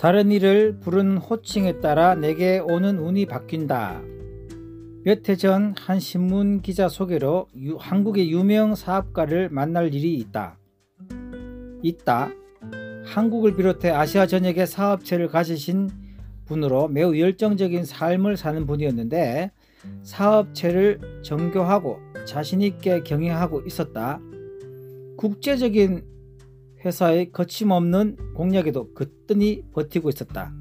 다른 이를 부른 호칭에 따라 내게 오는 운이 바뀐다. 몇 해 전 한 신문 기자 소개로 유, 한국의 유명 사업가를 만날 일이 있다. 있다. 한국을 비롯해 아시아 전역에 사업체를 가지신 분으로 매우 열정적인 삶을 사는 분이었는데 사업체를 정교하고 자신있게 경영하고 있었다. 국제적인 회사의 거침없는 공략에도 그뜬히 버티고 있었다.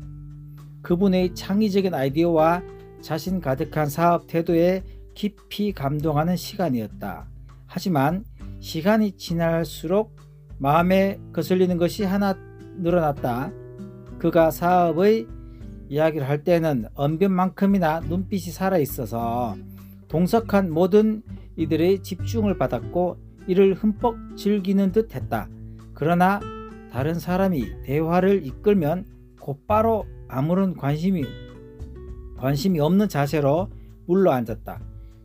그분의 창의적인 아이디어와 자신 가득한 사업 태도에 깊이 감동하는 시간이었다. 하지만 시간이 지날수록 마음에 거슬리는 것이 하나 늘어났다. 그가 사업의 이야기를 할 때는 언변만큼이나 눈빛이 살아 있어서 동석한 모든 이들의 집중을 받았고 이를 흠뻑 즐기는 듯 했다. 그러나 다른 사람이 대화를 이끌면 곧바로 아무런 관심이 관심이 없는 자세로 물러 앉았다.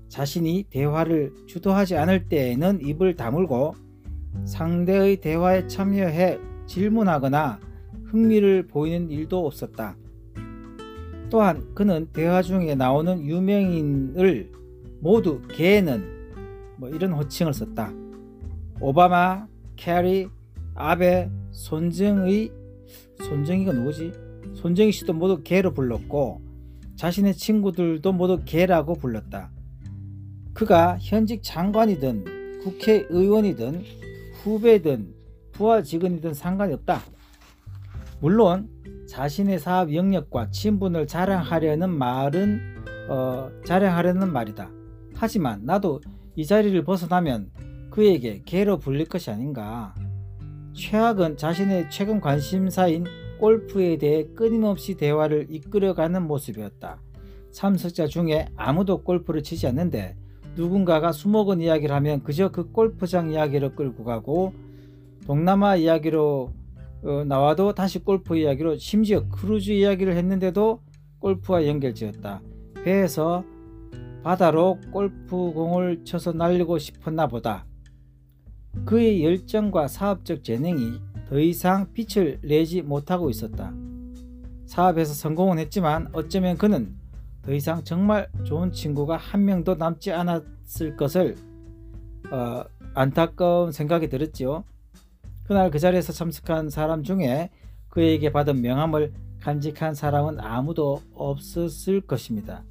자신이 대화를 주도하지 않을 때에는 입을 다물고 상대의 대화에 참여해 질문하거나 흥미를 보이는 일도 없었다. 또한 그는 대화 중에 나오는 유명인을 모두 걔는 뭐 이런 호칭을 썼다. 오바마, 케리, 아베, 손정의 손정의가 누구지? 손정의 씨도 모두 걔로 불렀고 자신의 친구들도 모두 걔라고 불렀다. 그가 현직 장관이든 국회의원이든 후배든 부하 직원이든 상관이 없다. 물론 자신의 사업 영역과 친분을 자랑하려는 말은 어, 자랑하려는 말이다. 하지만 나도 이 자리를 벗어나면 그에게 개로 불릴 것이 아닌가. 최악은 자신의 최근 관심사인 골프에 대해 끊임없이 대화를 이끌어가는 모습이었다. 참석자 중에 아무도 골프를 치지 않는데 누군가가 수목원 이야기를 하면 그저 그 골프장 이야기를 끌고 가고 동남아 이야기로 어, 나와도 다시 골프 이야기로 심지어 크루즈 이야기를 했는데도 골프와 연결지었다. 배에서 바다로 골프공을 쳐서 날리고 싶었나 보다. 그의 열정과 사업적 재능이 더 이상 빛을 내지 못하고 있었다. 사업에서 성공은 했지만 어쩌면 그는 더 이상 정말 좋은 친구가 한 명도 남지 않았을 것을 어, 안타까운 생각이 들었지요. 그날 그 자리에서 참석한 사람 중에 그에게 받은 명함을 간직한 사람은 아무도 없었을 것입니다.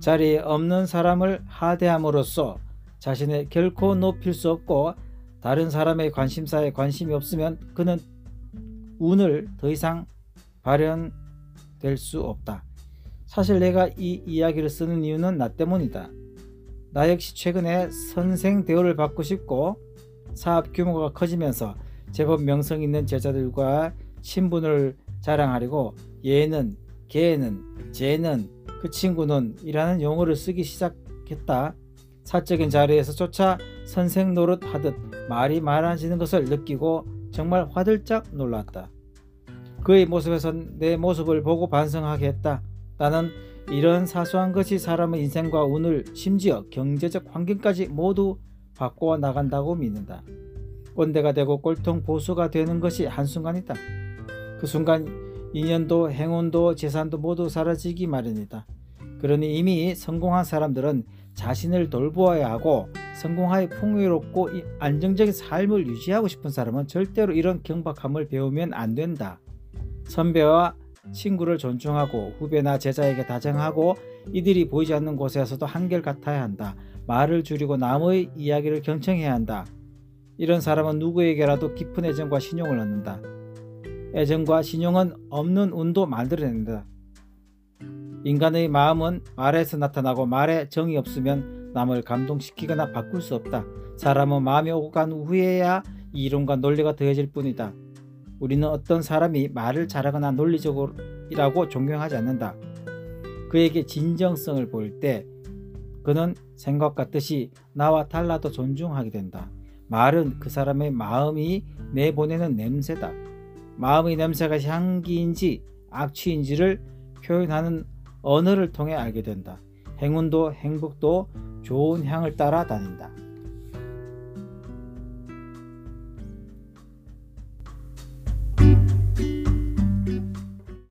자리에 없는 사람을 하대함으로써 자신을 결코 높일 수 없고 다른 사람의 관심사에 관심이 없으면 그는 운을 더 이상 발현될 수 없다. 사실 내가 이 이야기를 쓰는 이유는 나 때문이다. 나 역시 최근에 선생 대우를 받고 싶고 사업 규모가 커지면서 제법 명성 있는 제자들과 친분을 자랑하려고 얘는, 걔는, 쟤는, 그 친구는 이라는 용어를 쓰기 시작했다. 사적인 자리에서조차 선생 노릇 하듯 말이 많아지는 것을 느끼고 정말 화들짝 놀랐다. 그의 모습에선 내 모습을 보고 반성하게 했다. 나는 이런 사소한 것이 사람의 인생과 운을 심지어 경제적 환경까지 모두 바꿔 나간다고 믿는다. 꼰대가 되고 꼴통 보수가 되는 것이 한순간이다. 그 순간 인연도 행운도 재산도 모두 사라지기 마련이다. 그러니 이미 성공한 사람들은 자신을 돌보아야 하고 성공하여 풍요롭고 안정적인 삶을 유지하고 싶은 사람은 절대로 이런 경박함을 배우면 안 된다. 선배와 친구를 존중하고 후배나 제자에게 다정하고 이들이 보이지 않는 곳에서도 한결같아야 한다. 말을 줄이고 남의 이야기를 경청해야 한다. 이런 사람은 누구에게라도 깊은 애정과 신용을 얻는다. 애정과 신용은 없는 운도 만들어낸다. 인간의 마음은 말에서 나타나고 말에 정이 없으면 남을 감동시키거나 바꿀 수 없다. 사람은 마음이 오고 간 후에야 이론과 논리가 더해질 뿐이다. 우리는 어떤 사람이 말을 잘하거나 논리적이라고 존경하지 않는다. 그에게 진정성을 보일 때 그는 생각과 뜻이 나와 달라도 존중하게 된다. 말은 그 사람의 마음이 내보내는 냄새다. 마음의 냄새가 향기인지 악취인지를 표현하는 언어를 통해 알게 된다. 행운도 행복도 좋은 향을 따라 다닌다.